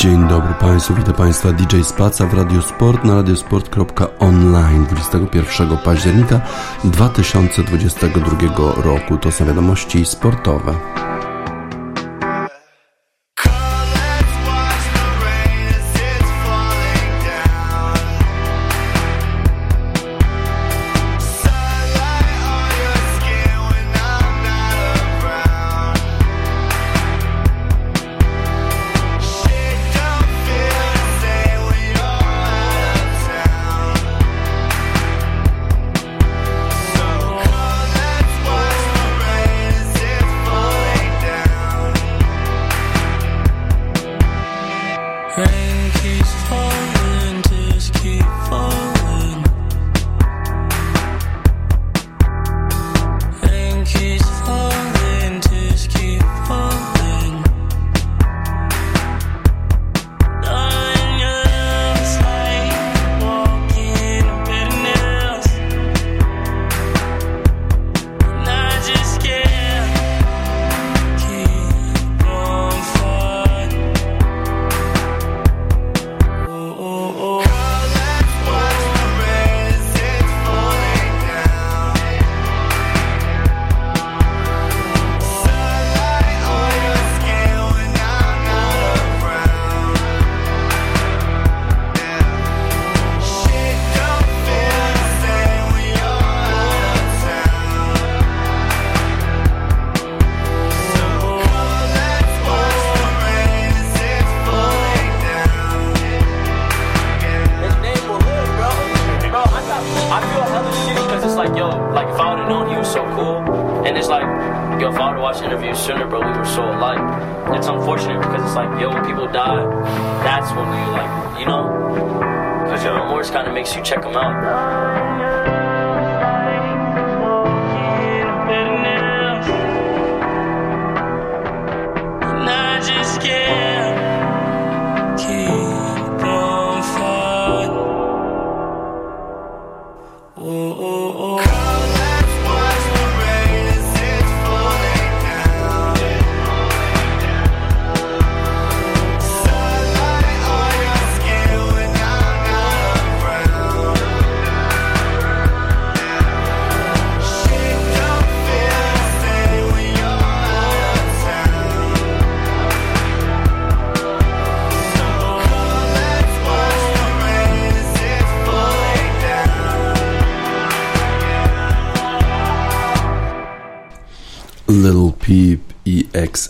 Dzień dobry Państwu, witam Państwa DJ Spaca w Radiosport na radiosport.online 21 października 2022 roku. To są wiadomości sportowe.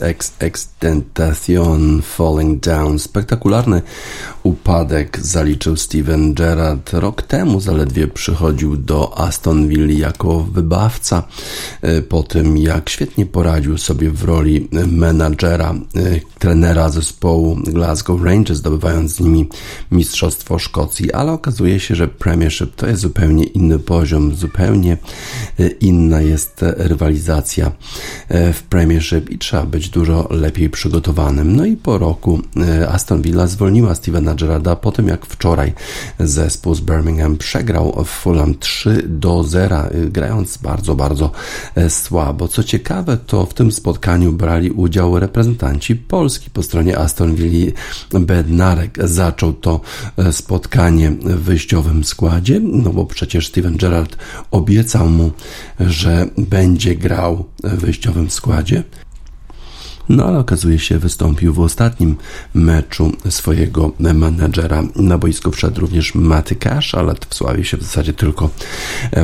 XXX Tentacion Falling Down. Spektakularny upadek zaliczył Steven Gerrard. Rok temu zaledwie przychodził do Aston Villa jako wybawca e, po tym, jak świetnie poradził sobie w roli menadżera, e, trenera zespołu Glasgow Rangers, zdobywając z nimi Mistrzostwo Szkocji, ale okazuje się, że Premiership to jest zupełnie inny poziom, zupełnie inna jest rywalizacja w Premiership i trzeba być dużo lepiej przygotowanym. No i po roku Aston Villa zwolniła Stevena na Gerarda po tym, jak wczoraj zespół z Birmingham przegrał w Fulham 3 do 0, grając bardzo, bardzo słabo. Co ciekawe, to w tym spotkaniu brali udział reprezentanci Polski po stronie Aston Villa. Bednarek zaczął to spotkanie w wyjściowym składzie, no bo przecież Steven Gerrard obiecał mu, że będzie grał w wyjściowym składzie. No ale okazuje się, wystąpił w ostatnim meczu swojego menadżera. Na boisku wszedł również Maty Cash, ale wsławił się w zasadzie tylko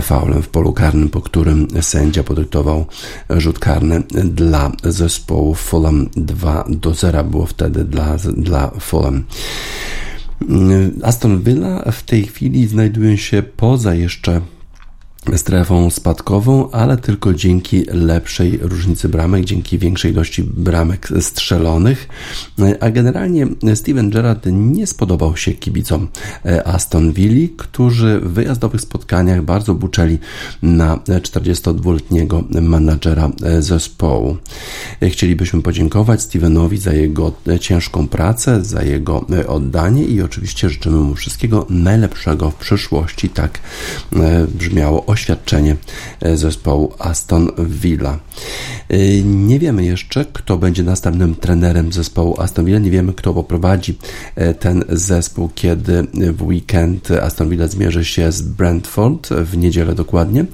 faulem w polu karnym, po którym sędzia podyktował rzut karny dla zespołu Fulham 2 do 0 było wtedy dla, dla Fulham. Aston Villa w tej chwili znajduje się poza jeszcze strefą spadkową, ale tylko dzięki lepszej różnicy bramek, dzięki większej ilości bramek strzelonych. A generalnie Steven Gerrard nie spodobał się kibicom Aston Villa, którzy w wyjazdowych spotkaniach bardzo buczeli na 42-letniego menadżera zespołu. Chcielibyśmy podziękować Stevenowi za jego ciężką pracę, za jego oddanie i oczywiście życzymy mu wszystkiego najlepszego w przyszłości. Tak brzmiało oświadczenie e, zespołu Aston Villa. E, nie wiemy jeszcze, kto będzie następnym trenerem zespołu Aston Villa. Nie wiemy, kto poprowadzi e, ten zespół, kiedy w weekend Aston Villa zmierzy się z Brentford w niedzielę dokładnie.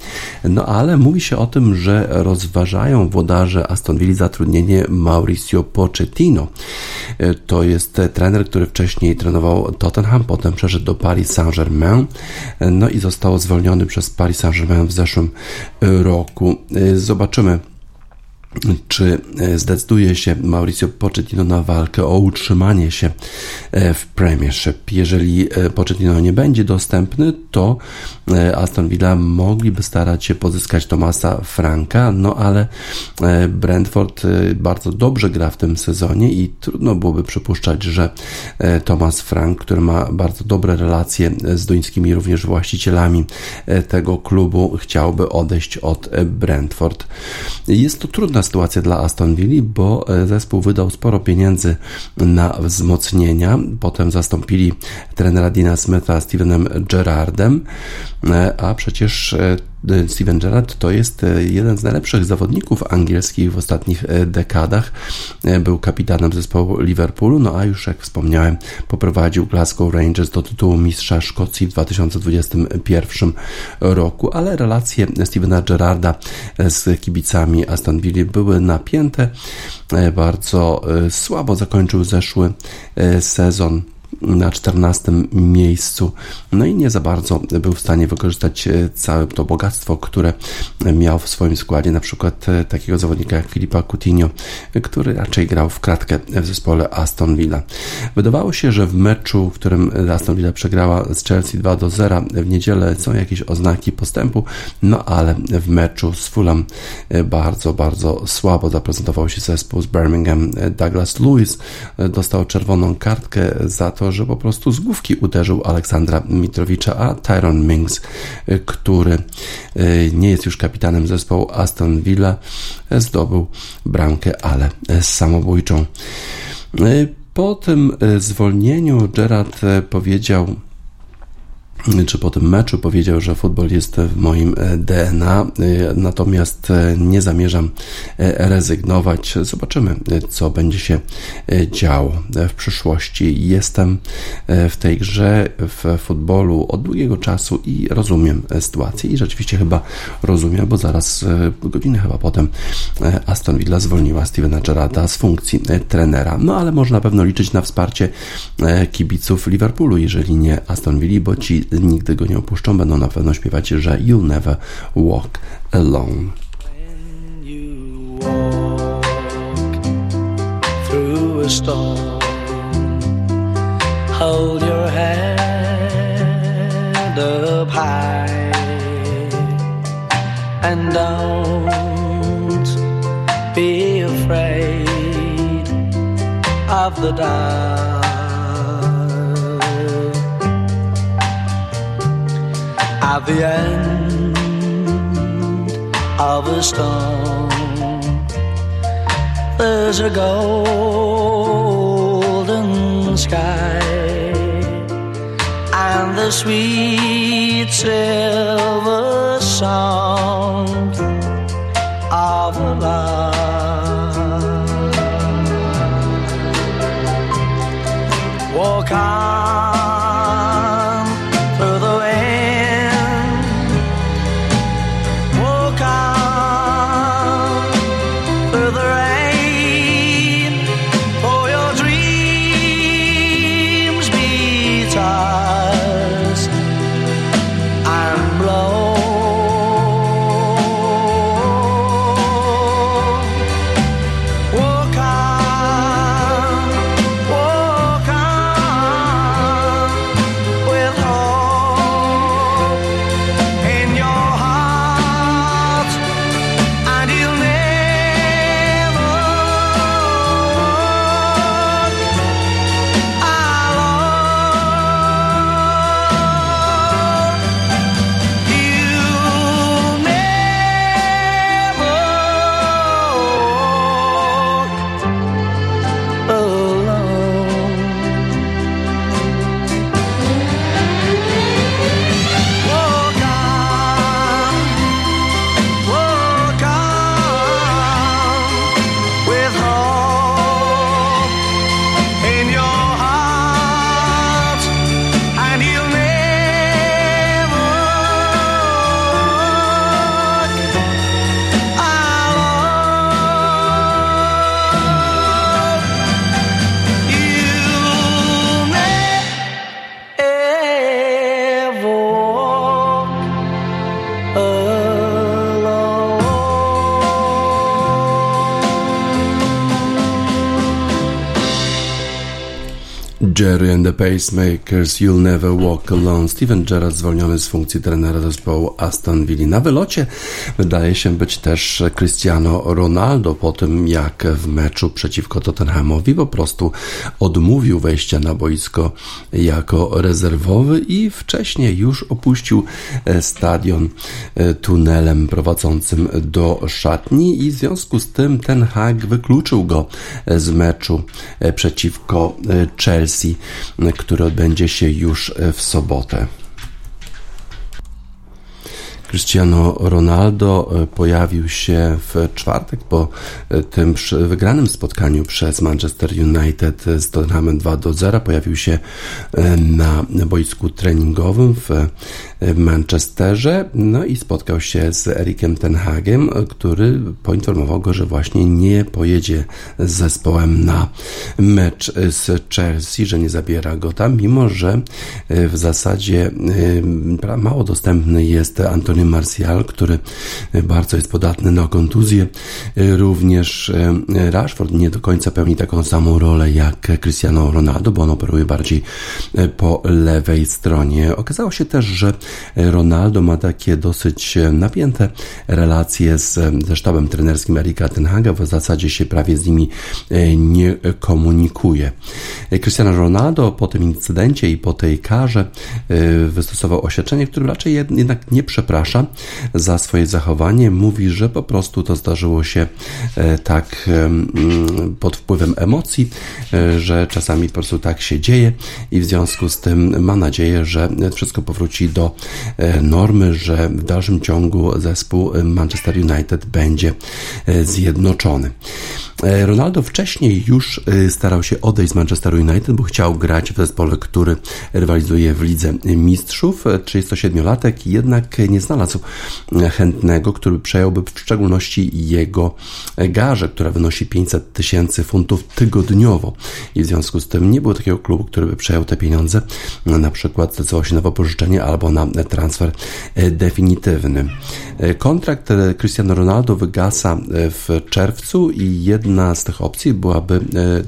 No ale mówi się o tym, że rozważają włodarze Aston Villa zatrudnienie Mauricio Pochettino. To jest trener, który wcześniej trenował Tottenham, potem przeszedł do Paris Saint-Germain, no i został zwolniony przez Paris Saint-Germain w zeszłym roku. Zobaczymy czy e, zdecyduje się Mauricio Pochettino na walkę o utrzymanie się e, w Premiership. Jeżeli e, Pochettino nie będzie dostępny, to Aston Villa mogliby starać się pozyskać Tomasa Franka, no ale Brentford bardzo dobrze gra w tym sezonie i trudno byłoby przypuszczać, że Thomas Frank, który ma bardzo dobre relacje z duńskimi również właścicielami tego klubu, chciałby odejść od Brentford. Jest to trudna sytuacja dla Aston Villa, bo e, zespół wydał sporo pieniędzy na wzmocnienia. Potem zastąpili trenera Dina Smitha Stevenem Gerrardem, e, a przecież e, Steven Gerrard to jest e, jeden z najlepszych zawodników angielskich w ostatnich e, dekadach. E, był kapitanem zespołu Liverpoolu, no a już jak wspomniałem, poprowadził Glasgow Rangers do tytułu mistrza Szkocji w 2021 roku, ale relacje Stevena Gerrarda z kibicami Aston Villa były napięte. Bardzo słabo zakończył zeszły sezon na 14 miejscu. No i nie za bardzo był w stanie wykorzystać e, całe to bogactwo, które miał w swoim składzie, na przykład e, takiego zawodnika jak Filipa Coutinho, który raczej grał w kratkę w zespole Aston Villa. Wydawało się, że w meczu, w którym Aston Villa przegrała z Chelsea 2 do 0 w niedzielę są jakieś oznaki postępu, no ale w meczu z Fulham e, bardzo, bardzo słabo zaprezentował się zespół z Birmingham. Douglas Lewis dostał czerwoną kartkę za to, że po prostu z główki uderzył Aleksandra Mitrowicza, a Tyron Mings, y, który y, nie jest już kapitanem zespołu Aston Villa, zdobył bramkę, ale samobójczą. Y, po tym zwolnieniu Gerard powiedział czy po tym meczu powiedział, że futbol jest w moim e, DNA, e, natomiast e, nie zamierzam rezygnować. Zobaczymy, co będzie się działo w przyszłości. Jestem w tej grze w futbolu od długiego czasu i rozumiem sytuację i rzeczywiście chyba rozumiem, bo zaraz godzinę chyba potem Aston Villa zwolniła Stevena Gerrarda z funkcji trenera. No ale można na pewno liczyć na wsparcie kibiców Liverpoolu, jeżeli nie Aston Villa, bo ci nigdy go nie opuszczą, będą na pewno śpiewać, że You'll Never Walk Alone. Hold your head up high and don't be afraid of the dark. At the end of a storm. There's a golden sky and the sweet silver sound of love. Walk on. Jerry and the Pacemakers, You'll Never Walk Alone. Steven Gerrard zwolniony z funkcji trenera zespołu Aston Villa. Na wylocie wydaje się być też Cristiano Ronaldo po tym, jak w meczu przeciwko Tottenhamowi po prostu odmówił wejścia na boisko jako rezerwowy i wcześniej już opuścił e, stadion e, tunelem prowadzącym do szatni i w związku z tym ten Hag wykluczył go e, z meczu przeciwko Chelsea który odbędzie się już w sobotę. Cristiano Ronaldo e, pojawił się w czwartek po e, tym wygranym spotkaniu przez Manchester United z Tottenhamem 2 do 0. Pojawił się e, na boisku treningowym w Manchesterze, no i spotkał się z Erikiem Tenhagiem, który poinformował go, że właśnie nie pojedzie z zespołem na mecz z Chelsea, że nie zabiera go tam, mimo że w zasadzie mało dostępny jest Antony Martial, który bardzo jest podatny na kontuzję. Również e, Rashford nie do końca pełni taką samą rolę jak Cristiano Ronaldo, bo on operuje bardziej e, po lewej stronie. Okazało się też, że Ronaldo ma takie dosyć napięte relacje z, ze sztabem trenerskim Erika Tenhaga, w zasadzie się prawie z nimi e, nie komunikuje. Cristiano Ronaldo po tym incydencie i po tej karze wystosował oświadczenie, które raczej jednak nie przeprasza za swoje zachowanie. Mówi, że po prostu to zdarzyło się e, tak pod wpływem emocji, e, że czasami po prostu tak się dzieje i w związku z tym ma nadzieję, że wszystko powróci do e, normy, że w dalszym ciągu zespół Manchester United będzie zjednoczony. Ronaldo wcześniej już starał się odejść z Manchester United, bo chciał grać w zespole, który rywalizuje w Lidze Mistrzów. 37-latek jednak nie znalazł znalazł chętnego, który przejąłby w szczególności jego garze, która wynosi 500 tysięcy funtów tygodniowo. I w związku z tym nie było takiego klubu, który by przejął te pieniądze, na przykład zdecydował się na wypożyczenie albo na transfer definitywny. Kontrakt Cristiano Ronaldo wygasa w czerwcu i jedna z tych opcji byłaby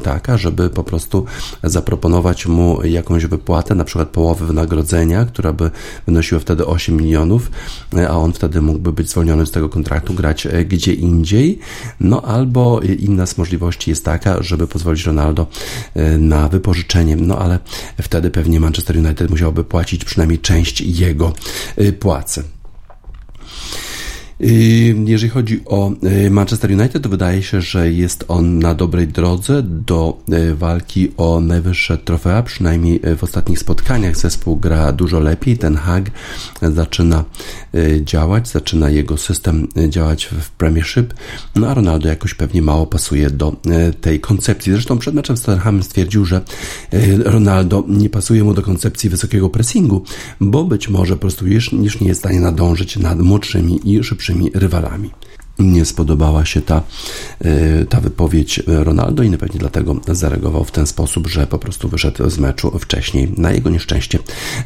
taka, żeby po prostu zaproponować mu jakąś wypłatę, na przykład połowy wynagrodzenia, która by wynosiła wtedy 8 milionów, a on wtedy mógłby być zwolniony z tego kontraktu, grać e, gdzie indziej. No albo inna z możliwości jest taka, żeby pozwolić Ronaldo e, na wypożyczenie, no ale wtedy pewnie Manchester United musiałby płacić przynajmniej część jego e, płacy. Jeżeli chodzi o y, Manchester United, to wydaje się, że jest on na dobrej drodze do y, walki o najwyższe trofea, przynajmniej y, w ostatnich spotkaniach zespół gra dużo lepiej. Ten Hag zaczyna działać, zaczyna jego system działać w Premiership, no a Ronaldo jakoś pewnie mało pasuje do tej koncepcji. Zresztą przed meczem z stwierdził, że Ronaldo nie pasuje mu do koncepcji wysokiego pressingu, bo być może po prostu już, już nie jest w stanie nadążyć nad młodszymi i szybszymi największymi rywalami. Nie spodobała się ta, e, ta wypowiedź Ronaldo i pewnie dlatego zareagował w ten sposób, że po prostu wyszedł z meczu wcześniej. Na jego nieszczęście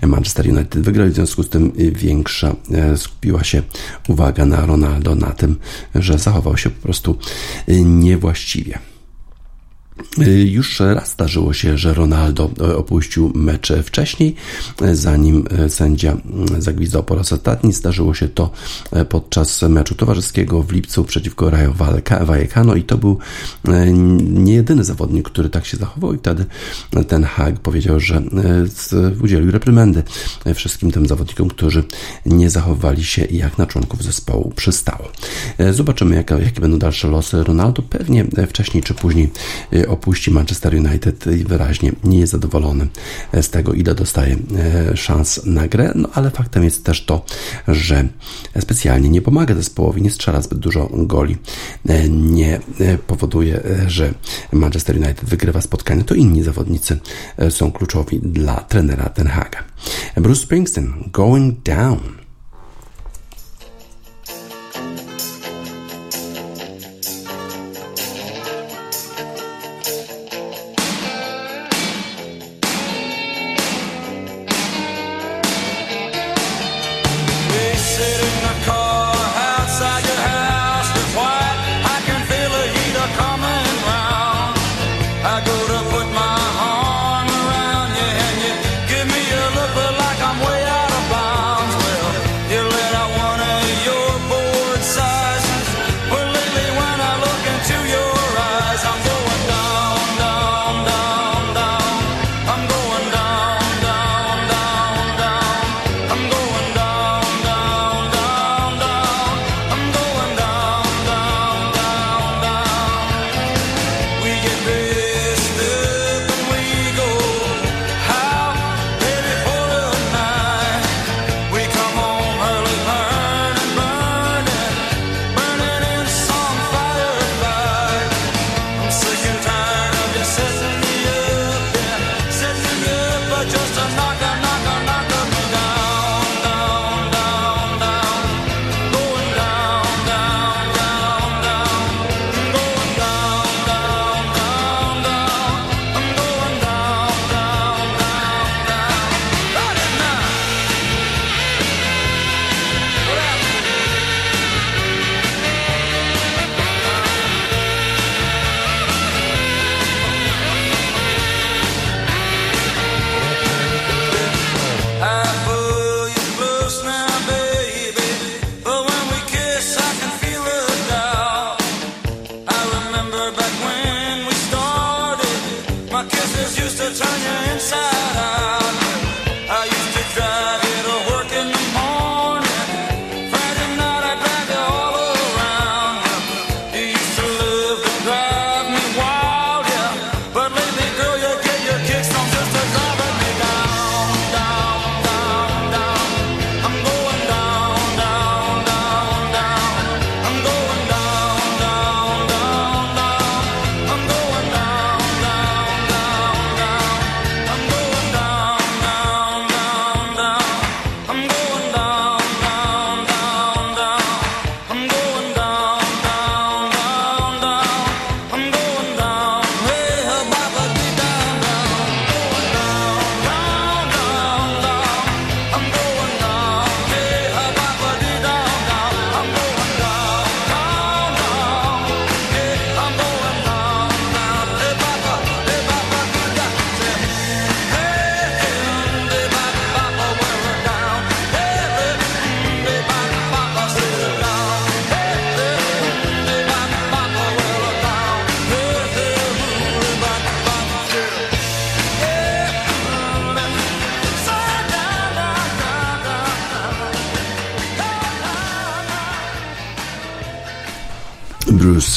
Manchester United wygrał, w związku z tym większa e, skupiła się uwaga na Ronaldo, na tym, że zachował się po prostu niewłaściwie. Y, już raz zdarzyło się, że Ronaldo e, opuścił mecz wcześniej, e, zanim sędzia zagwizdał po raz ostatni. Zdarzyło się to podczas meczu towarzyskiego w lipcu przeciwko Rayo Vallecano i to był nie jedyny zawodnik, który tak się zachował i wtedy ten Hag powiedział, że udzielił reprymendy wszystkim tym zawodnikom, którzy nie zachowali się jak na członków zespołu przystało. Zobaczymy, jakie będą dalsze losy Ronaldo. Pewnie wcześniej czy później opuści Manchester United i wyraźnie nie jest zadowolony z tego, ile dostaje e, szans na grę, no ale faktem jest też to, że specjalnie nie pomaga zespołowi, nie strzela zbyt dużo goli, e, nie e, powoduje, że Manchester United wygrywa spotkanie, to inni zawodnicy są kluczowi dla trenera Ten Haga. Bruce Springsteen, Going Down.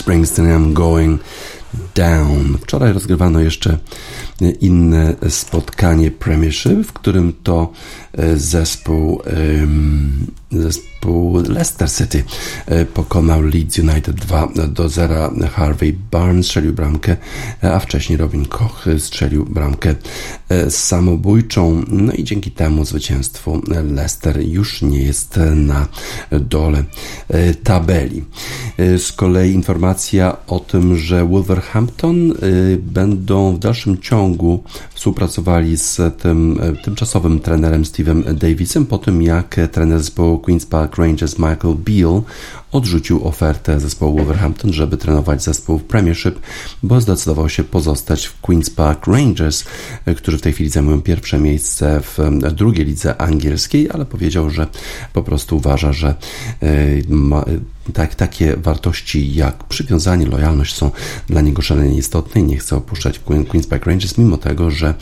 Springsteen, I'm going down. Wczoraj rozgrywano jeszcze inne spotkanie Premiership, w którym to e, zespół, zespół Leicester City e, pokonał Leeds United 2 do 0. Harvey Barnes strzelił bramkę, a wcześniej Robin Koch strzelił bramkę samobójczą. No i dzięki temu zwycięstwu Leicester już nie jest na dole tabeli. Z kolei informacja o tym, że Wolverhampton będą w dalszym ciągu współpracowali z tym e, tymczasowym trenerem Steve'em Davisem po tym, jak trener zespołu Queen's Park Rangers Michael Beale odrzucił ofertę zespołu Wolverhampton, żeby trenować zespół w Premiership, bo zdecydował się pozostać w Queen's Park Rangers, e, którzy w tej chwili zajmują pierwsze miejsce w e, drugiej lidze angielskiej, ale powiedział, że po prostu uważa, że ma, tak, takie wartości jak przywiązanie, lojalność są dla niego szalenie istotne i nie chce opuszczać Queen's Park Rangers, mimo tego, że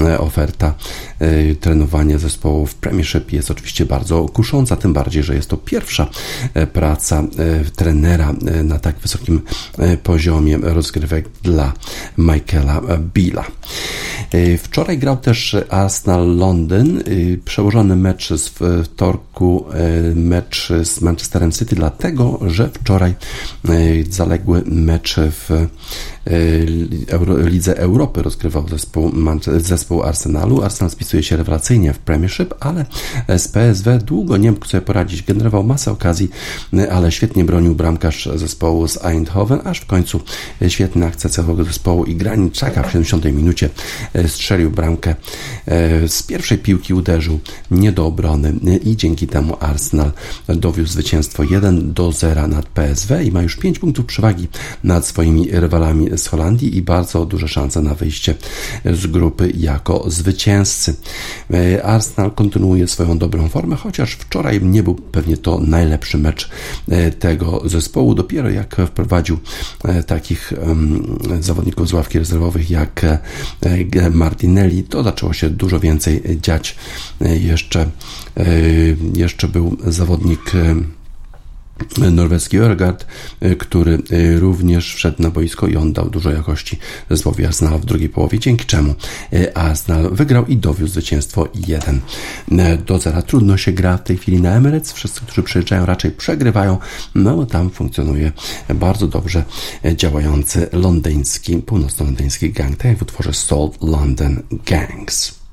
e, oferta e, trenowania zespołu w Premiership jest oczywiście bardzo kusząca, tym bardziej, że jest to pierwsza e, praca trenera na tak wysokim poziomie rozgrywek dla Michaela Billa. Wczoraj grał też Arsenal Londyn, przełożony mecz z wtorku, mecz z Manchesterem City, dlatego że wczoraj e, zaległy mecze w Lidze Europy rozgrywał zespół, zespół Arsenalu. Arsenal spisuje się rewelacyjnie w Premiership, ale z PSW długo nie mógł sobie poradzić. Generował masę okazji, ale świetnie bronił bramkarz zespołu z Eindhoven, aż w końcu świetna akcja całego zespołu i Graniczaka w 70 minucie e, strzelił bramkę. Z pierwszej piłki uderzył nie do obrony i dzięki temu Arsenal dowiózł zwycięstwo 1 do 0 zera nad PSW i ma już 5 punktów przewagi nad swoimi rywalami z Holandii i bardzo duże szanse na wyjście z grupy jako zwycięzcy. E, Arsenal kontynuuje swoją dobrą formę, chociaż wczoraj nie był pewnie to najlepszy mecz e, tego zespołu. Dopiero jak wprowadził e, takich zawodników z ławki rezerwowych jak Martinelli, to zaczęło się dużo więcej dziać. Jeszcze, jeszcze był zawodnik norweski Örgard, y, który y, również wszedł na boisko i on dał dużo jakości zespołowi Arsenal w drugiej połowie, dzięki czemu y, Arsenal wygrał i dowiózł zwycięstwo 1 do 0. Trudno się gra w tej chwili na Emirates, wszyscy, którzy przyjeżdżają raczej przegrywają, no bo tam funkcjonuje bardzo dobrze działający londyński, północno-londyński gang, tak jak w utworze Salt London Gangs.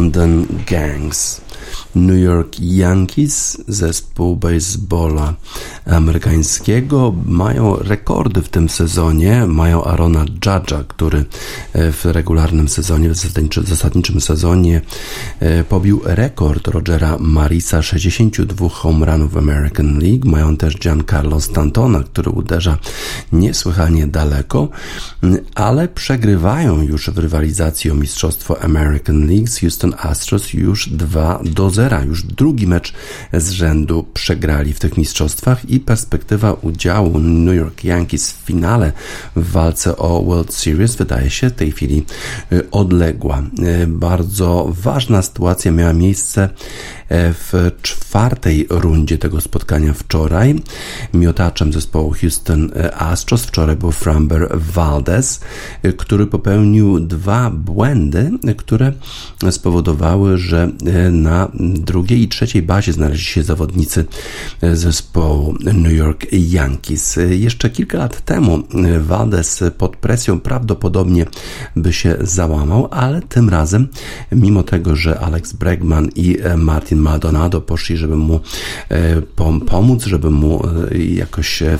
London Gangs. New York Yankees, zespół baseballa amerykańskiego, mają rekordy w tym sezonie. Mają Arona Judge'a, który e, w regularnym sezonie, w zasadniczym sezonie e, pobił rekord Rogera Marisa 62 home runów w American League. Mają też Giancarlo Stantona, który uderza niesłychanie daleko, ale przegrywają już w rywalizacji o mistrzostwo American League z Houston Astros już 2 do 0 zera. Już drugi mecz z rzędu przegrali w tych mistrzostwach i perspektywa udziału New York Yankees w finale w walce o World Series wydaje się w tej chwili y, odległa. Y, bardzo ważna sytuacja miała miejsce w czwartej rundzie tego spotkania wczoraj. Miotaczem zespołu Houston Astros wczoraj był Framber Valdez, który popełnił dwa błędy, które spowodowały, że na drugiej i trzeciej bazie znaleźli się zawodnicy zespołu New York Yankees. Jeszcze kilka lat temu Valdez pod presją prawdopodobnie by się załamał, ale tym razem, mimo tego, że Alex Bregman i Martin Maldonado poszli, żeby mu e, pomóc, żeby mu e, jakoś e,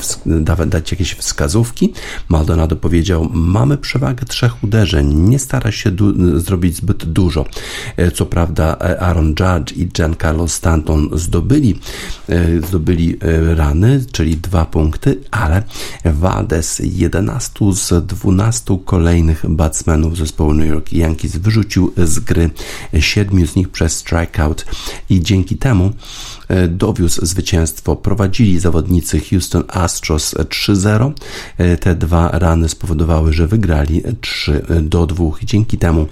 dać jakieś wskazówki. Maldonado powiedział: Mamy przewagę trzech uderzeń, nie stara się zrobić zbyt dużo. Co prawda, Aaron Judge i Giancarlo Stanton zdobyli, zdobyli rany, czyli dwa punkty, ale Valdez 11 z 12 kolejnych batsmenów zespołu New York Yankees wyrzucił z gry, siedmiu z nich przez strikeout i dzięki temu e, dowiózł zwycięstwo. Prowadzili zawodnicy Houston Astros 3-0. E, te dwa rany spowodowały, że wygrali 3 do 2. Dzięki temu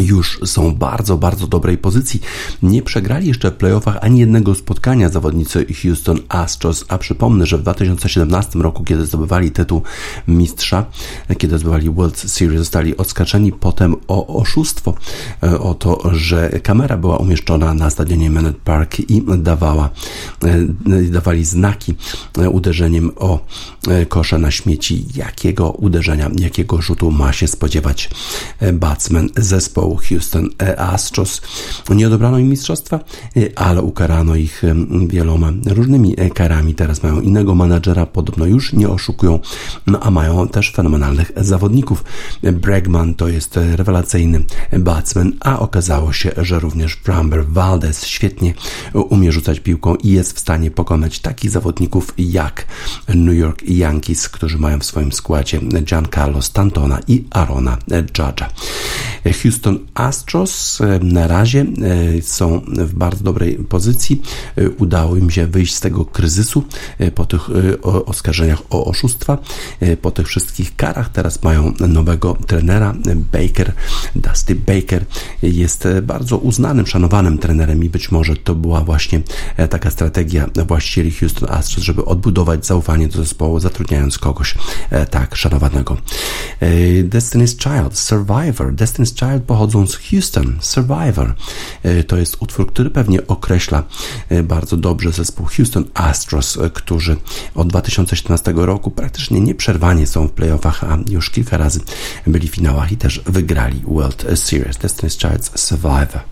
już są bardzo, bardzo dobrej pozycji. Nie przegrali jeszcze w playoffach ani jednego spotkania zawodnicy Houston Astros, a przypomnę, że w 2017 roku, kiedy zdobywali tytuł mistrza, kiedy zdobywali World Series, zostali odskaczeni. Potem o oszustwo, e, o to, że kamera była umieszczona na stadionie Minute Park i dawała, e, dawali znaki e, uderzeniem o kosze na śmieci, jakiego uderzenia, jakiego rzutu ma się spodziewać batsman zespołu zespołu Houston Astros. Nie odebrano im mistrzostwa, e, ale ukarano ich wieloma różnymi e, karami. Teraz mają innego menadżera, podobno już nie oszukują, no a mają też fenomenalnych zawodników. Bregman to jest rewelacyjny batsman, a okazało się, że również Bramber Valdez świetnie umie rzucać piłką i jest w stanie pokonać takich zawodników jak New York Yankees, którzy mają w swoim składzie Giancarlo Stantona i Arona Judge'a. Houston Astros e, na razie e, są w bardzo dobrej pozycji. E, udało im się wyjść z tego kryzysu po tych oskarżeniach o oszustwa, po tych wszystkich karach. Teraz mają nowego trenera Baker, Dusty Baker. Jest bardzo uznanym, szanowanym trenerem i być może to była właśnie taka strategia właścicieli Houston Astros, żeby odbudować zaufanie do zespołu, zatrudniając kogoś tak szanowanego. Destiny's Child, Survivor. Destiny's Child pochodzą z Houston, Survivor. To jest utwór, który pewnie określa bardzo dobrze zespół Houston Astros, którzy od 2017 roku praktycznie nieprzerwanie są w playoffach, a już kilka razy byli w finałach i też wygrali World Series. Destiny's Child Survivor.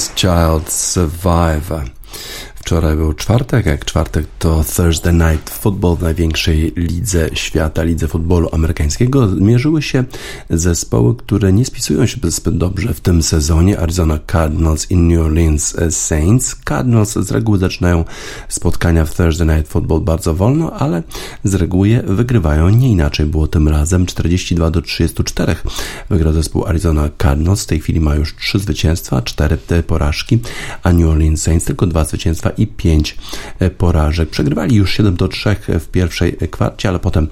Destiny's Child Survivor. Wczoraj był czwartek, jak czwartek to Thursday Night Football w największej lidze świata, lidze futbolu amerykańskiego. Mierzyły się zespoły, które nie spisują się zbyt dobrze w tym sezonie. Arizona Cardinals i New Orleans Saints. Cardinals z reguły zaczynają spotkania w Thursday Night Football bardzo wolno, ale z reguły wygrywają. Nie inaczej było tym razem. 42 do 34 wygrał zespół Arizona Cardinals. W tej chwili ma już 3 zwycięstwa, 4 porażki, a New Orleans Saints tylko 2 zwycięstwa i 5 porażek. Przegrywali już 7 do 3 w pierwszej kwarcie, ale potem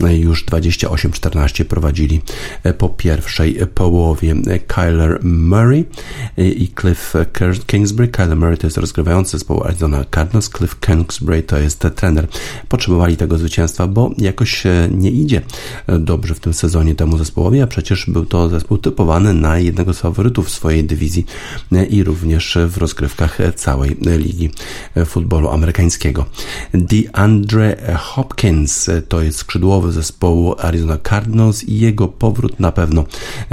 już 28-14 prowadzili po pierwszej połowie. Kyler Murray i Cliff Kingsbury. Kyler Murray to jest rozgrywający zespołu Arizona Cardinals, Cliff Kingsbury to jest trener. Potrzebowali tego zwycięstwa, bo jakoś nie idzie dobrze w tym sezonie temu zespołowi, a przecież był to zespół typowany na jednego z faworytów swojej dywizji i również w rozgrywkach całej ligi futbolu amerykańskiego. DeAndre Hopkins to jest skrzydłowy zespołu Arizona Cardinals i jego powrót na pewno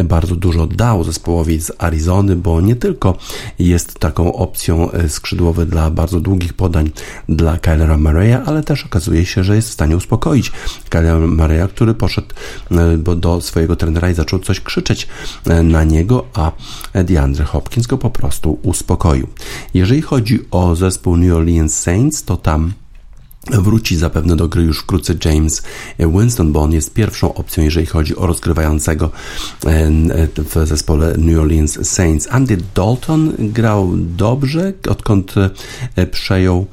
bardzo dużo dał zespołowi z Arizony, bo nie tylko jest taką opcją skrzydłowy dla bardzo długich podań dla Kylera Murray'a, ale też okazuje się, że jest w stanie uspokoić Kylera Murray'a, który poszedł do swojego trenera i zaczął coś krzyczeć na niego, a DeAndre Hopkins go po prostu uspokoił. Jeżeli chodzi o zespół New Orleans Saints, to tam Wróci zapewne do gry już wkrótce James Winston, bo on jest pierwszą opcją, jeżeli chodzi o rozgrywającego w zespole New Orleans Saints. Andy Dalton grał dobrze, odkąd przejął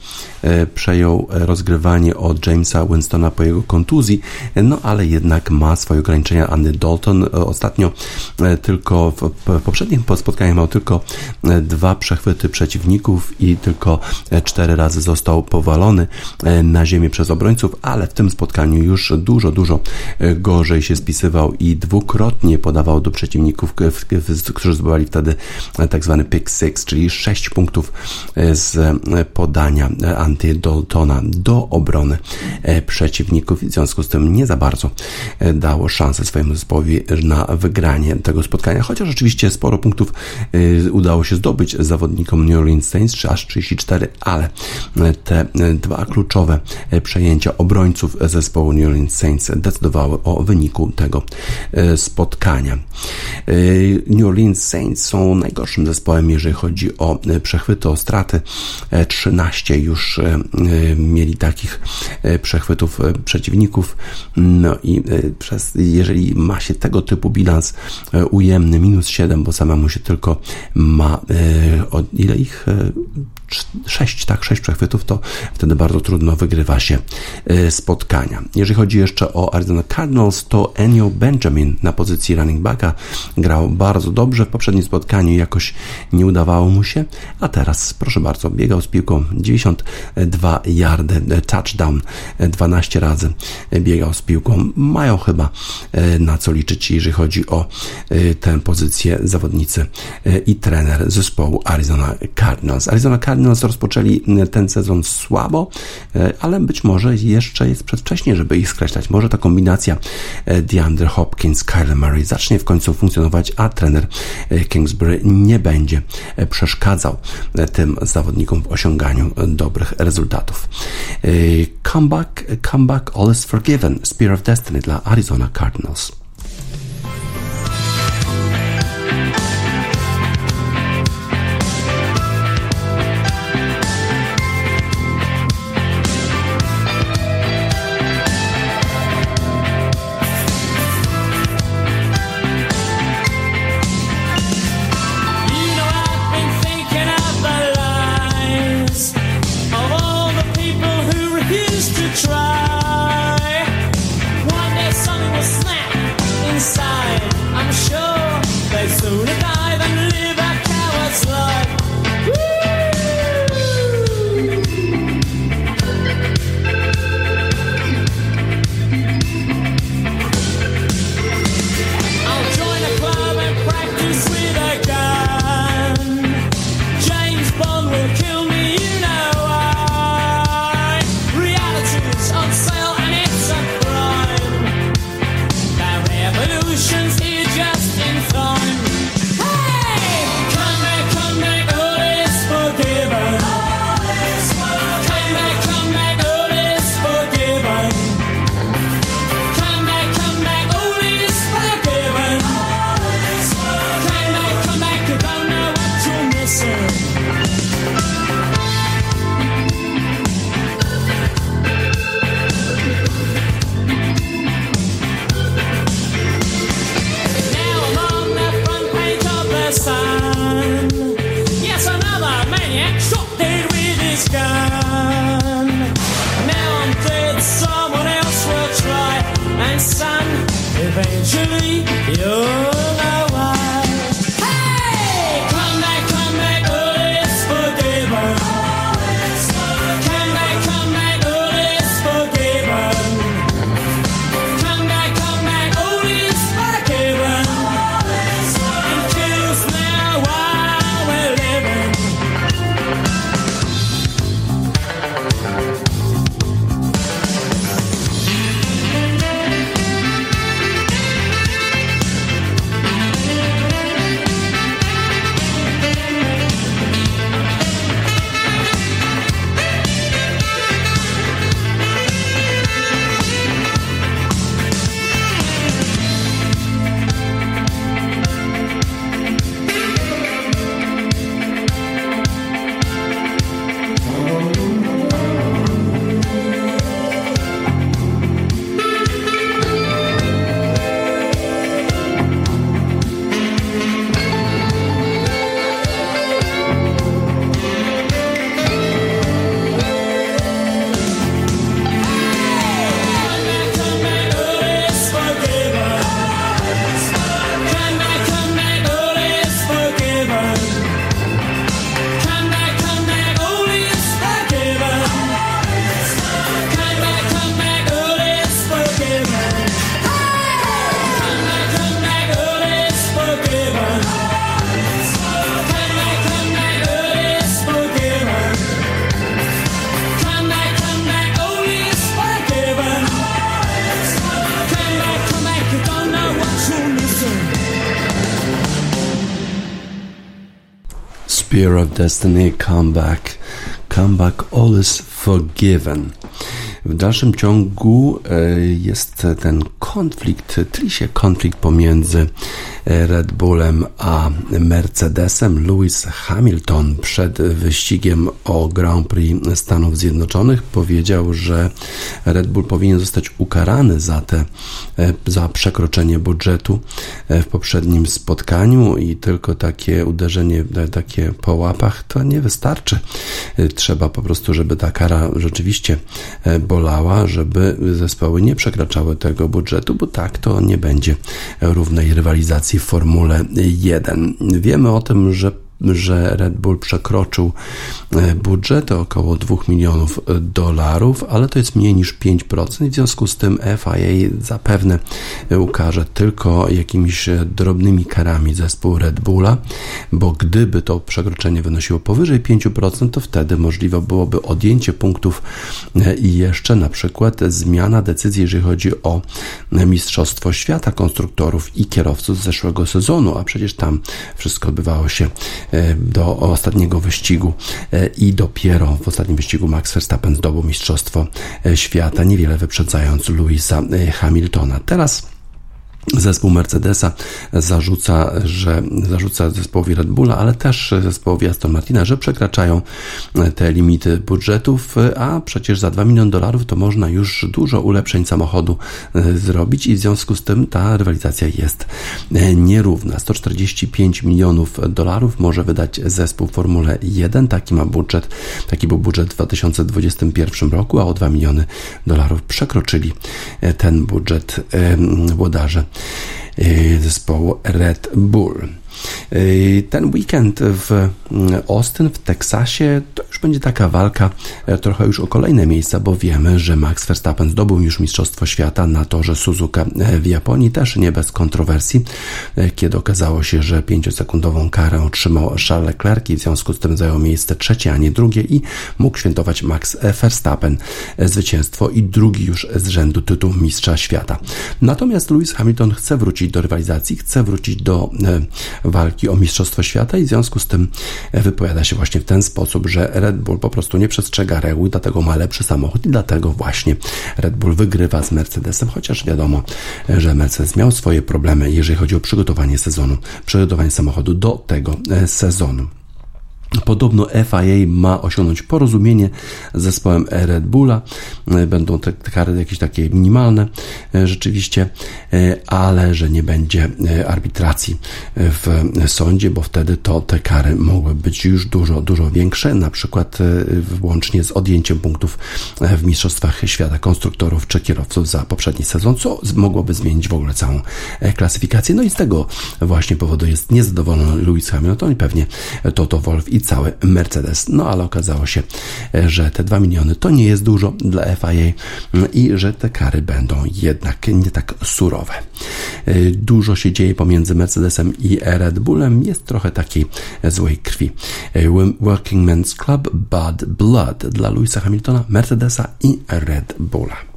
E, przejął rozgrywanie od Jamesa Winstona po jego kontuzji, no ale jednak ma swoje ograniczenia. Andy Dalton e, ostatnio e, tylko w poprzednim spotkaniu miał tylko dwa przechwyty przeciwników i tylko cztery razy został powalony na ziemię przez obrońców, ale w tym spotkaniu już dużo, dużo gorzej się spisywał i dwukrotnie podawał do przeciwników, którzy zdobywali wtedy tak zwany pick six, czyli sześć punktów z podania Andy Daltona do obrony e, przeciwników. W związku z tym nie za bardzo e, dało szansę swojemu zespołowi na wygranie tego spotkania, chociaż oczywiście sporo punktów e, udało się zdobyć zawodnikom New Orleans Saints, aż 34, ale te dwa kluczowe przejęcia obrońców zespołu New Orleans Saints decydowały o wyniku tego spotkania. New Orleans Saints są najgorszym zespołem, jeżeli chodzi o przechwyty, o straty. 13 już E, mieli takich e, przechwytów e, przeciwników. No i przez, jeżeli ma się tego typu bilans ujemny, minus 7, bo samemu się tylko ma, od ile ich 6, tak, 6 przechwytów, to wtedy bardzo trudno wygrywa się spotkania. Jeżeli chodzi jeszcze o Arizona Cardinals, to Enio Benjamin na pozycji running backa grał bardzo dobrze w poprzednim spotkaniu, jakoś nie udawało mu się, a teraz, proszę bardzo, biegał z piłką 92 yardy, touchdown 12 razy biegał z piłką. Mają chyba na co liczyć, jeżeli chodzi o tę pozycję zawodnicy i trener zespołu Arizona Cardinals. Arizona Cardinals Cardinals rozpoczęli e, ten sezon słabo, e, ale być może jeszcze jest przedwcześnie, żeby ich skreślać. Może ta kombinacja e, DeAndre Hopkins, Kyle Murray zacznie w końcu funkcjonować, a trener Kingsbury nie będzie przeszkadzał tym zawodnikom w osiąganiu dobrych rezultatów. Comeback, comeback, all is forgiven. Spear of Destiny dla Arizona Cardinals. Spear of Destiny, Come Back, Come Back, All is Forgiven. W dalszym ciągu e, jest ten konflikt, tli się konflikt pomiędzy Red Bullem a Mercedesem. Lewis Hamilton przed wyścigiem o Grand Prix Stanów Zjednoczonych powiedział, że Red Bull powinien zostać ukarany za, te, e, za przekroczenie budżetu e, w poprzednim spotkaniu i tylko takie uderzenie, takie po łapach to nie wystarczy. Trzeba po prostu, żeby ta kara rzeczywiście bolała, żeby zespoły nie przekraczały tego budżetu, bo tak to nie będzie równej rywalizacji w Formule 1. Wiemy o tym, że że Red Bull przekroczył e, budżet około 2 milionów dolarów, ale to jest mniej niż 5%. W związku z tym FIA zapewne ukaże tylko jakimiś drobnymi karami zespół Red Bulla, bo gdyby to przekroczenie wynosiło powyżej 5%, to wtedy możliwe byłoby odjęcie punktów e, i jeszcze na przykład zmiana decyzji, jeżeli chodzi o Mistrzostwo Świata konstruktorów i kierowców z zeszłego sezonu, a przecież tam wszystko odbywało się E, do ostatniego wyścigu e, i dopiero w ostatnim wyścigu Max Verstappen zdobył Mistrzostwo e, Świata, niewiele wyprzedzając Louisa Hamiltona. Teraz Zespół Mercedesa zarzuca, że zarzuca zespołowi Red Bulla, ale też zespołowi Aston Martina, że przekraczają te limity budżetów, a przecież za 2 miliony dolarów to można już dużo ulepszeń samochodu e, zrobić i w związku z tym ta rywalizacja jest e, nierówna. 145 milionów dolarów może wydać zespół Formule 1, taki ma budżet, taki był budżet w 2021 roku, a o 2 miliony dolarów przekroczyli e, ten budżet włodarze zespołu Red Bull. Y, ten weekend w mm, Austin, w Teksasie, to już będzie taka walka e, trochę już o kolejne miejsca, bo wiemy, że Max Verstappen zdobył już Mistrzostwo Świata na torze Suzuka e, w Japonii, też nie bez kontrowersji, e, kiedy okazało się, że 5-sekundową karę otrzymał Charles Leclerc i w związku z tym zajął miejsce trzecie, a nie drugie i mógł świętować Max Verstappen zwycięstwo i drugi już z rzędu tytuł Mistrza Świata. Natomiast Lewis Hamilton chce wrócić do rywalizacji, chce wrócić do walki o Mistrzostwo Świata i w związku z tym wypowiada się właśnie w ten sposób, że Red Bull po prostu nie przestrzega reguł, dlatego ma lepszy samochód i dlatego właśnie Red Bull wygrywa z Mercedesem, chociaż wiadomo, że Mercedes miał swoje problemy, jeżeli chodzi o przygotowanie sezonu, przygotowanie samochodu do tego e, sezonu. Podobno FIA ma osiągnąć porozumienie z zespołem Red Bulla. E, będą te kary jakieś takie minimalne e, rzeczywiście, e, ale że nie będzie arbitracji w sądzie, bo wtedy to te kary mogły być już dużo, dużo większe, na przykład włącznie z odjęciem punktów w Mistrzostwach Świata konstruktorów czy kierowców za poprzedni sezon, co mogłoby zmienić w ogóle całą klasyfikację. No i z tego właśnie powodu jest niezadowolony Lewis Hamilton i pewnie Toto Wolff i cały Mercedes. No ale okazało się, że te 2 miliony to nie jest dużo dla FIA i że te kary będą jednak nie tak surowe. Dużo się dzieje pomiędzy Mercedesem i Red Bullem. Jest trochę takiej złej krwi. Working Men's Club Bad Blood dla Louisa Hamiltona, Mercedesa i Red Bulla.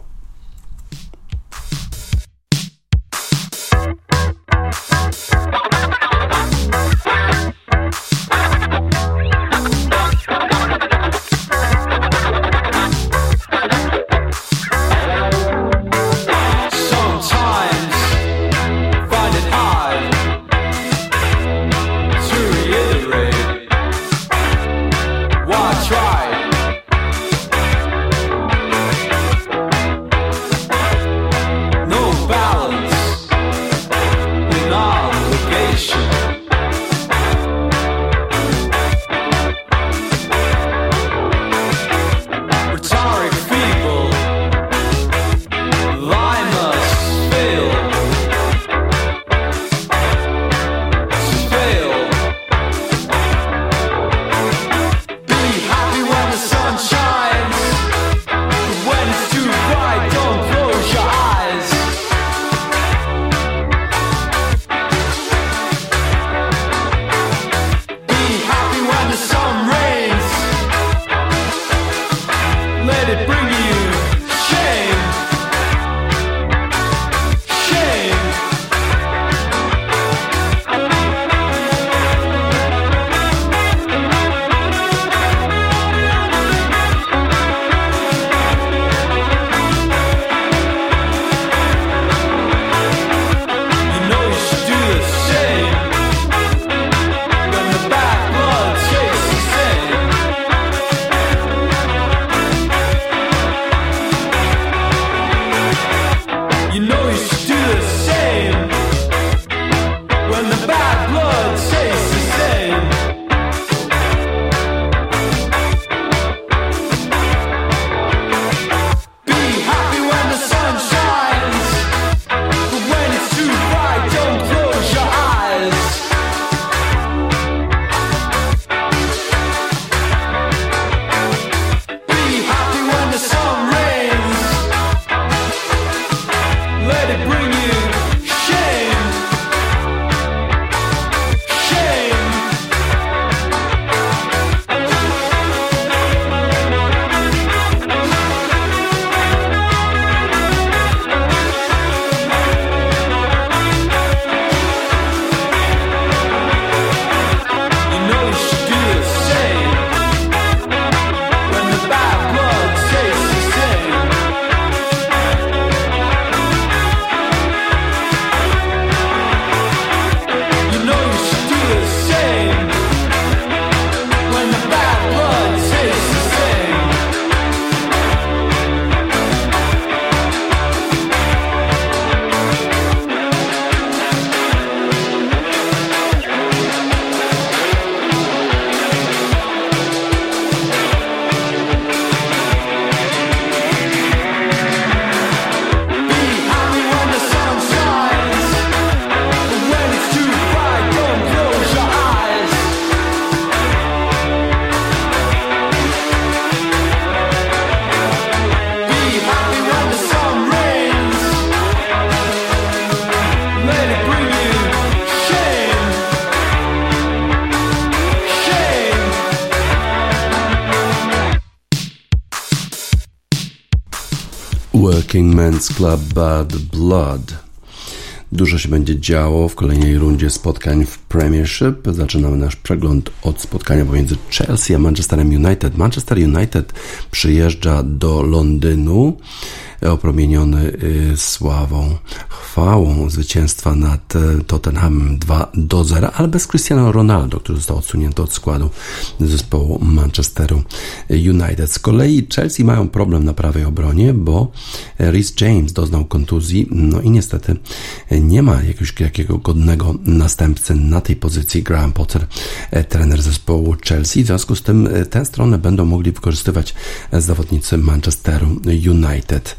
Working Men's Club Bad Blood. Dużo się będzie działo w kolejnej rundzie spotkań w Premiership. Zaczynamy nasz przegląd od spotkania pomiędzy Chelsea a Manchesterem United. Manchester United przyjeżdża do Londynu opromieniony y, sławą, chwałą zwycięstwa nad y, Tottenham 2 do 0, ale bez Cristiano Ronaldo, który został odsunięty od składu zespołu Manchesteru United. Z kolei Chelsea mają problem na prawej obronie, bo Rhys James doznał kontuzji, no i niestety nie ma jakiegoś jakiego godnego następcy na tej pozycji. Graham Potter, e, trener zespołu Chelsea. W związku z tym e, tę stronę będą mogli wykorzystywać zawodnicy Manchesteru United.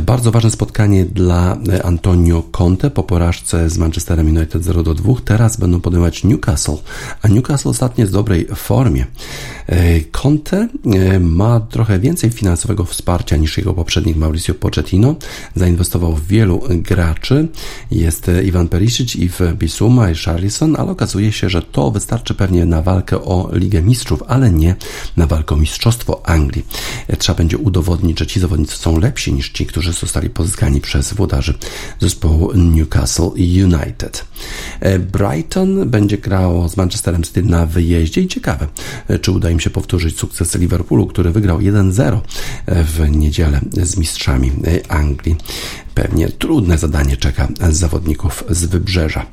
Bardzo ważne spotkanie dla Antonio Conte po porażce z Manchesterem United 0 do 2. Teraz będą podejmować Newcastle, a Newcastle ostatnio jest w dobrej formie. E, Conte e, ma trochę więcej finansowego wsparcia niż jego poprzednik Mauricio Pochettino. Zainwestował w wielu graczy. Jest Iwan Perisic, Yves Bisuma i Charlison, ale okazuje się, że to wystarczy pewnie na walkę o Ligę Mistrzów, ale nie na walkę o Mistrzostwo Anglii. E, trzeba będzie udowodnić, że ci zawodnicy są lepsi niż ci, którzy zostali pozyskani przez włodarzy zespołu Newcastle United. Brighton będzie grało z Manchesterem City na wyjeździe i ciekawe, czy uda im się powtórzyć sukces Liverpoolu, który wygrał 1-0 w niedzielę z mistrzami Anglii. Pewnie trudne zadanie czeka zawodników z wybrzeża.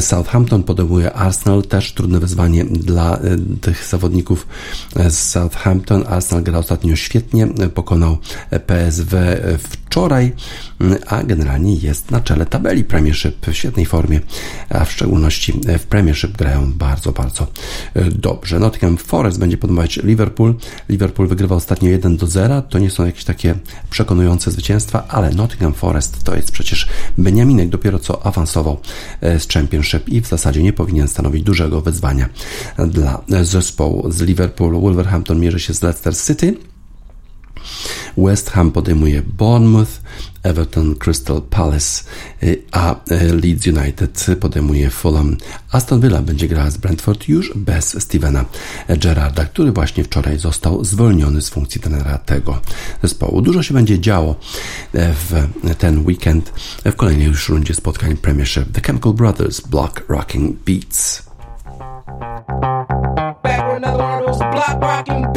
Southampton podejmuje Arsenal, też trudne wyzwanie dla e, tych zawodników z Southampton. Arsenal gra ostatnio świetnie, pokonał PSW wczoraj, a generalnie jest na czele tabeli Premiership w świetnej formie, a w szczególności w Premiership grają bardzo, bardzo e, dobrze. Nottingham Forest będzie podejmować Liverpool. Liverpool wygrywa ostatnio 1 do 0. To nie są jakieś takie przekonujące zwycięstwa, ale Nottingham Forest to jest przecież Beniaminek dopiero co awansował e, z Championship i w zasadzie nie powinien stanowić dużego wyzwania dla zespołu z Liverpoolu. Wolverhampton mierzy się z Leicester City. West Ham podejmuje Bournemouth, Everton Crystal Palace, y, a y, Leeds United podejmuje Fulham. Aston Villa będzie grała z Brentford już bez Stevena Gerrarda, który właśnie wczoraj został zwolniony z funkcji trenera tego zespołu. Dużo się będzie działo e, w ten weekend w kolejnej już rundzie spotkań Premiership. The Chemical Brothers Block Rocking Beats. Back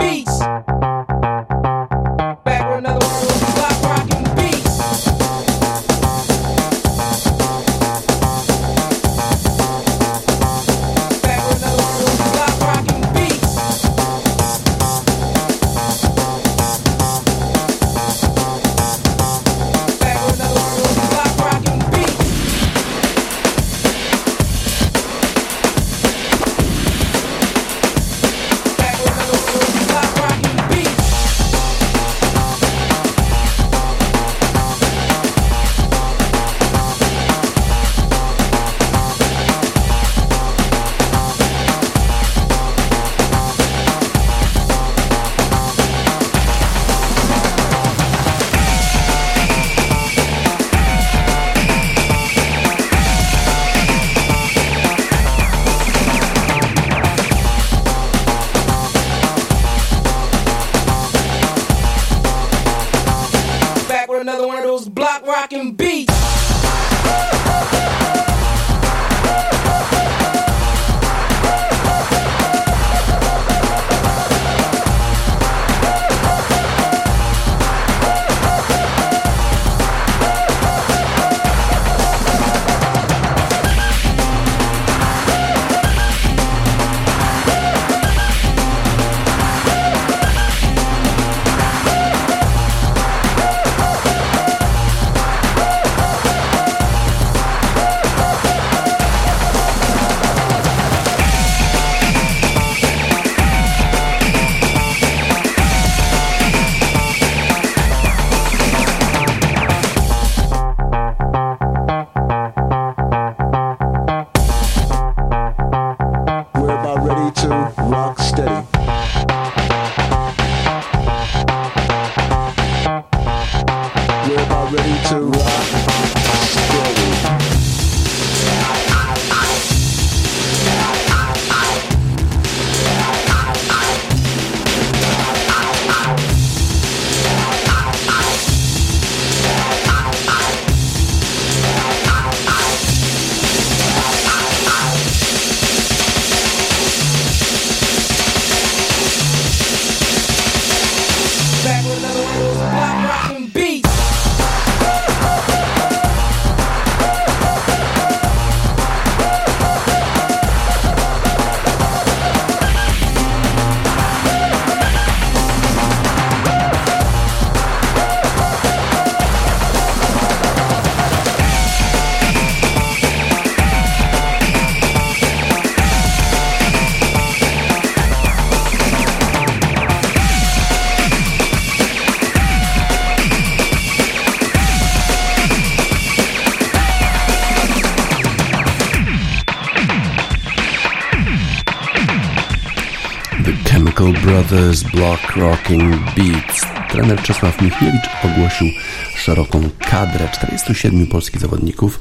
Brothers Block Rocking Beats. Trener Czesław Michniewicz ogłosił szeroką kadrę 47 polskich zawodników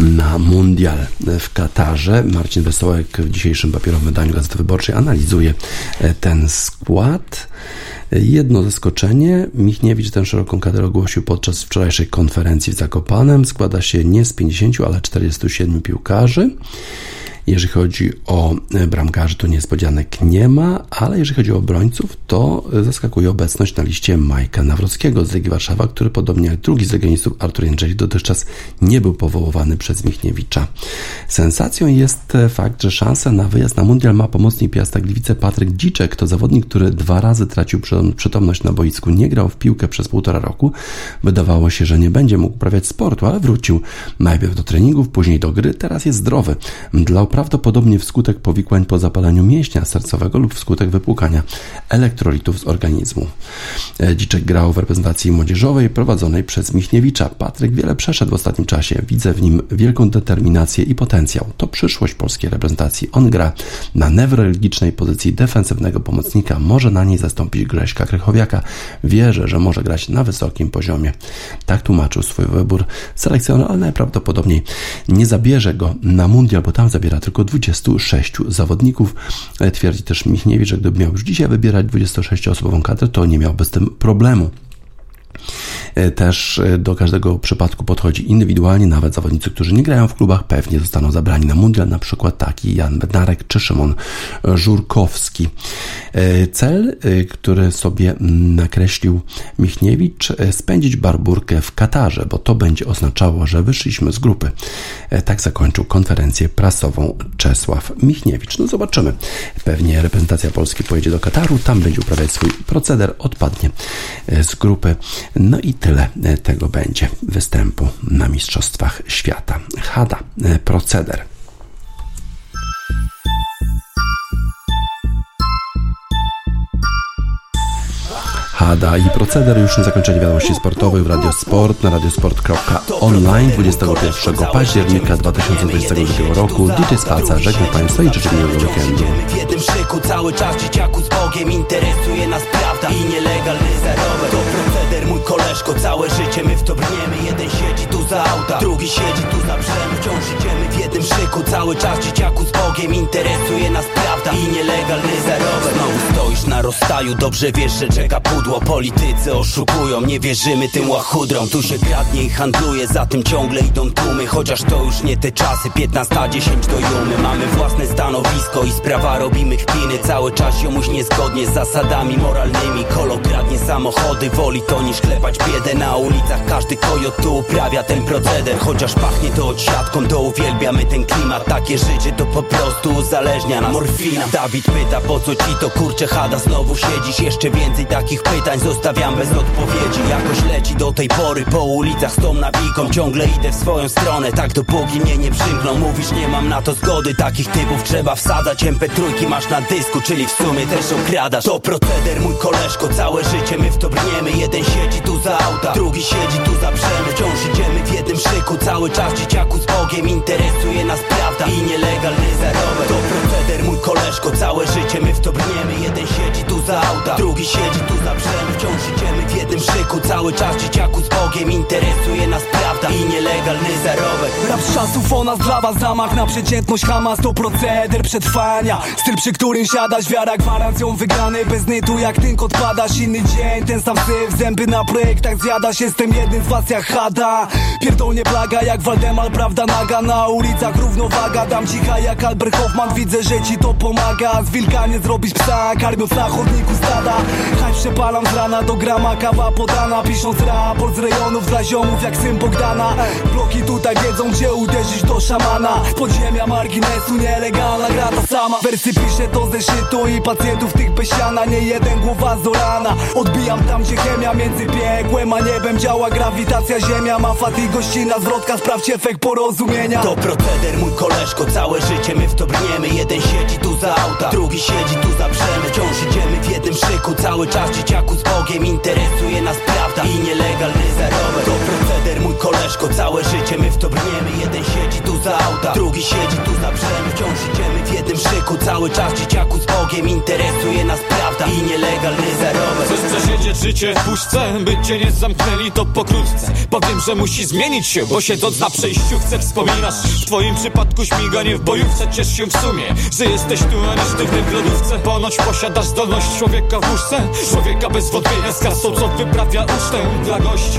na mundial w Katarze. Marcin Wesołek w dzisiejszym papierowym wydaniu Gazety Wyborczej analizuje ten skład. Jedno zaskoczenie. Michniewicz tę szeroką kadrę ogłosił podczas wczorajszej konferencji w Zakopanem. Składa się nie z 50, ale 47 piłkarzy. Jeżeli chodzi o e, bramkarzy, to niespodzianek nie ma, ale jeżeli chodzi o obrońców, to zaskakuje obecność na liście Majka Nawrockiego z Legii Warszawa, który podobnie jak drugi z legionistów Artur Jędrzejczyk dotychczas nie był powoływany przez Michniewicza. Sensacją jest e, fakt, że szansę na wyjazd na mundial ma pomocnik Piasta Gliwice Patryk Dziczek. To zawodnik, który dwa razy tracił przytomność na boisku, nie grał w piłkę przez półtora roku. Wydawało się, że nie będzie mógł uprawiać sportu, ale wrócił najpierw do treningów, później do gry. Teraz jest zdrowy. Dla prawdopodobnie wskutek powikłań po zapaleniu mięśnia sercowego lub wskutek wypłukania elektrolitów z organizmu. E, Dziczek grał w reprezentacji młodzieżowej prowadzonej przez Michniewicza. Patryk wiele przeszedł w ostatnim czasie. Widzę w nim wielką determinację i potencjał. To przyszłość polskiej reprezentacji. On gra na newralgicznej pozycji defensywnego pomocnika. Może na niej zastąpić Grześka Krychowiaka. Wierzę, że może grać na wysokim poziomie. Tak tłumaczył swój wybór selekcjoner, ale najprawdopodobniej nie zabierze go na mundial, bo tam zabiera tylko 26 zawodników. E, twierdzi też Michniewicz, że gdyby miał już dzisiaj wybierać 26-osobową kadrę, to nie miałby z tym problemu. E, też e, do każdego przypadku podchodzi indywidualnie, nawet zawodnicy, którzy nie grają w klubach, pewnie zostaną zabrani na mundial, na przykład taki Jan Bednarek czy Szymon Żurkowski. E, cel, który sobie nakreślił Michniewicz, spędzić barburkę w Katarze, bo to będzie oznaczało, że wyszliśmy z grupy. Tak zakończył konferencję prasową Czesław Michniewicz. No zobaczymy. Pewnie reprezentacja Polski pojedzie do Kataru, tam będzie uprawiać swój proceder, odpadnie z grupy. No i tyle e, tego będzie występu na Mistrzostwach Świata. Hada, e, proceder. Hada i proceder już na zakończenie wiadomości sportowych w Radiosport na radiosport.online 21 października 2022 roku. DJ Spaca żegna Państwa i życzę miłego weekendu. W jednym szyku cały czas dzieciaku z Bogiem interesuje nas prawda i nielegalny zarobek. Koleżko, całe życie my w to brniemy. Jeden siedzi tu za auta, drugi siedzi tu za brzemy. Wciąż idziemy jednym szyku, cały czas dzieciaku z Bogiem interesuje nas prawda i nielegalny zarobek. Znowu stoisz na rozstaju, dobrze wiesz, że czeka pudło. Politycy oszukują, nie wierzymy tym łachudrom. Tu się kradnie i handluje, za tym ciągle idą tłumy. Chociaż to już nie te czasy, 15, 10 do jumy. Mamy własne stanowisko i sprawa robimy kpiny. Cały czas jomuś niezgodnie z zasadami moralnymi. Kolo kradnie samochody, woli to niż klepać biedę Na ulicach. Każdy kojot tu uprawia ten proceder. Chociaż pachnie to odsiadką, to uwielbiamy ten klimat Takie życie to po prostu uzależnia na morfina. Dawid pyta, po co ci to kurcze chada Znowu siedzisz, jeszcze więcej takich pytań zostawiam bez odpowiedzi. Jakoś leci do tej pory po ulicach z tą nawiką. Ciągle idę w swoją stronę, tak dopóki mnie nie przymkną. Mówisz nie mam na to zgody, takich typów trzeba wsadzać. MP3 masz na dysku, czyli w sumie też okradasz. To proceder mój koleżko, całe życie my w to brniemy Jeden siedzi tu za auta, drugi siedzi tu za brzemy. Wciąż idziemy w jednym szyku, cały czas dzieciaku z Bogiem Interesuje nas prawda i nielegalny zarobek To proceder mój koleżko, całe życie my w to brniemy. Jeden siedzi tu za auta, drugi siedzi tu za brzemy Wciąż idziemy w jednym szyku Cały czas dzieciaku z Bogiem. Interesuje nas prawda i nielegalny zarobek Rap z czasów o nas dla was Zamach na przeciętność Hamas to proceder przetrwania. Styl przy którym siadasz Wiara gwarancją wygrany. Bez nytu jak tynk odpadasz Inny dzień, ten sam syf. Zęby na projektach zjadasz Jestem jednym z was jak Hada. Pierdolnie plaga jak Waldemar Prawda naga na ulicach równowaga Dam cicha jak Albert Hoffman. Widzę, że ci to pomaga. Z wilka nie zrobić psa Karmiąc na chodniku stada. Haj przepalam z rana do grama Kawa podana. Pisząc raport z rejonów dla ziomów jak syn Bogdana. Bloki tutaj wiedzą gdzie uderzyć do szamana. Z podziemia marginesu nielegalna gra ta sama. Wersy piszę to ze szytu i pacjentów tych besiana Nie jeden głowa z rana Odbijam tam gdzie chemia między piekłem a niebem Działa. Grawitacja ziemia Ma fat i gościna zwrotka Sprawdź efekt porozumienia proceder mój koleżko Całe życie my w to brniemy Jeden siedzi tu za auta Drugi siedzi tu za brzemy. Wciąż idziemy w jednym szyku Cały czas dzieciaku z Bogiem. Interesuje nas prawda i nielegalny zarobek To proceder mój koleżko Całe życie my w to brniemy Jeden siedzi tu za auta Drugi siedzi tu za brzemy. Wciąż idziemy w jednym szyku Cały czas dzieciaku z Bogiem. Interesuje nas prawda i nielegalny zarobek Chcesz przesiedzieć życie w puszce, by cię nie zamknęli to pokrótce. Powiem, że musi zmienić się, bo się to na przejściówce wspominasz W twoim przypadku śmiganie w bojówce Ciesz się w sumie, że jesteś tu, a nie sztywny w lodówce. Ponoć posiadasz zdolność człowieka w łóżce Człowieka bez wątpienia z kasą, co wyprawia ucztę dla gości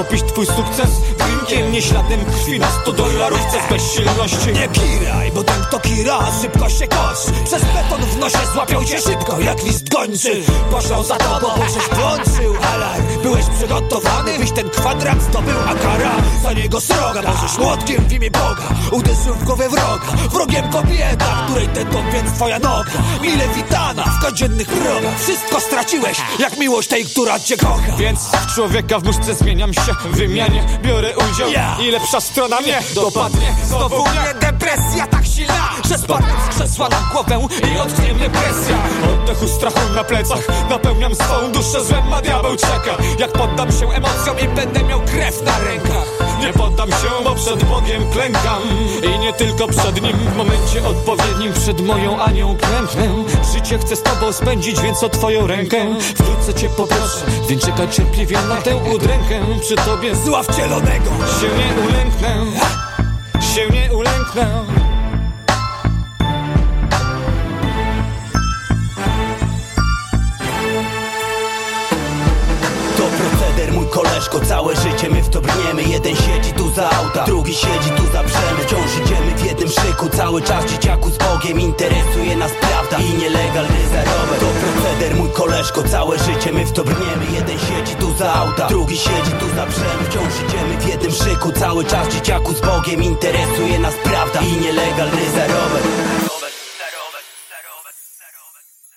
Opić twój sukces. Drinkiem, nie śladem krwi na 100 dolarówce z bezsilności. Nie kiraj, bo ten kto kira szybko się kosz Przez beton w nosie złapiał cię szybko jak list gończy. Poszło za tobą, bo żeś włączył alarm Byłeś przygotowany, byś ten kwadrat zdobył A kara za niego sroga Możesz młotkiem w imię Boga. Uderzył w głowę wroga Wrogiem kobieta, której ten więc twoja noga. Mile witana w codziennych progach. Wszystko straciłeś, jak miłość tej, która cię kocha. Więc w człowieka w muszce zmieniam się W wymianie biorę udział. I lepsza strona mnie dopadnie. Znowu mnie depresja tak silna Że spadnę z krzesła na głowę I dotknie mnie presja Oddechu strachu na plecach. Napełniam swą duszę złem A diabeł czeka. Jak poddam się emocjom I będę miał krew na rękach Nie poddam się, bo przed Bogiem klękam. I nie tylko przed Nim W momencie odpowiednim przed moją Anią klęknę. Życie chcę z Tobą spędzić Więc o Twoją rękę Wkrótce Cię poproszę. Więc czekaj cierpliwie na tę udrękę. Przy Tobie Zła wcielonego się nie ulęknę. Się nie ulęknę koleżko, całe życie my w to brniemy. Jeden siedzi tu za auta, drugi siedzi tu za przemysł Wciąż idziemy w jednym szyku, cały czas dzieciaku z Bogiem Interesuje nas prawda i nielegalny zarobek To proceder, mój koleżko, całe życie my w to brniemy. Jeden siedzi tu za auta, drugi siedzi tu za przemysł Wciąż idziemy w jednym szyku, cały czas dzieciaku z Bogiem Interesuje nas prawda i nielegalny zarobek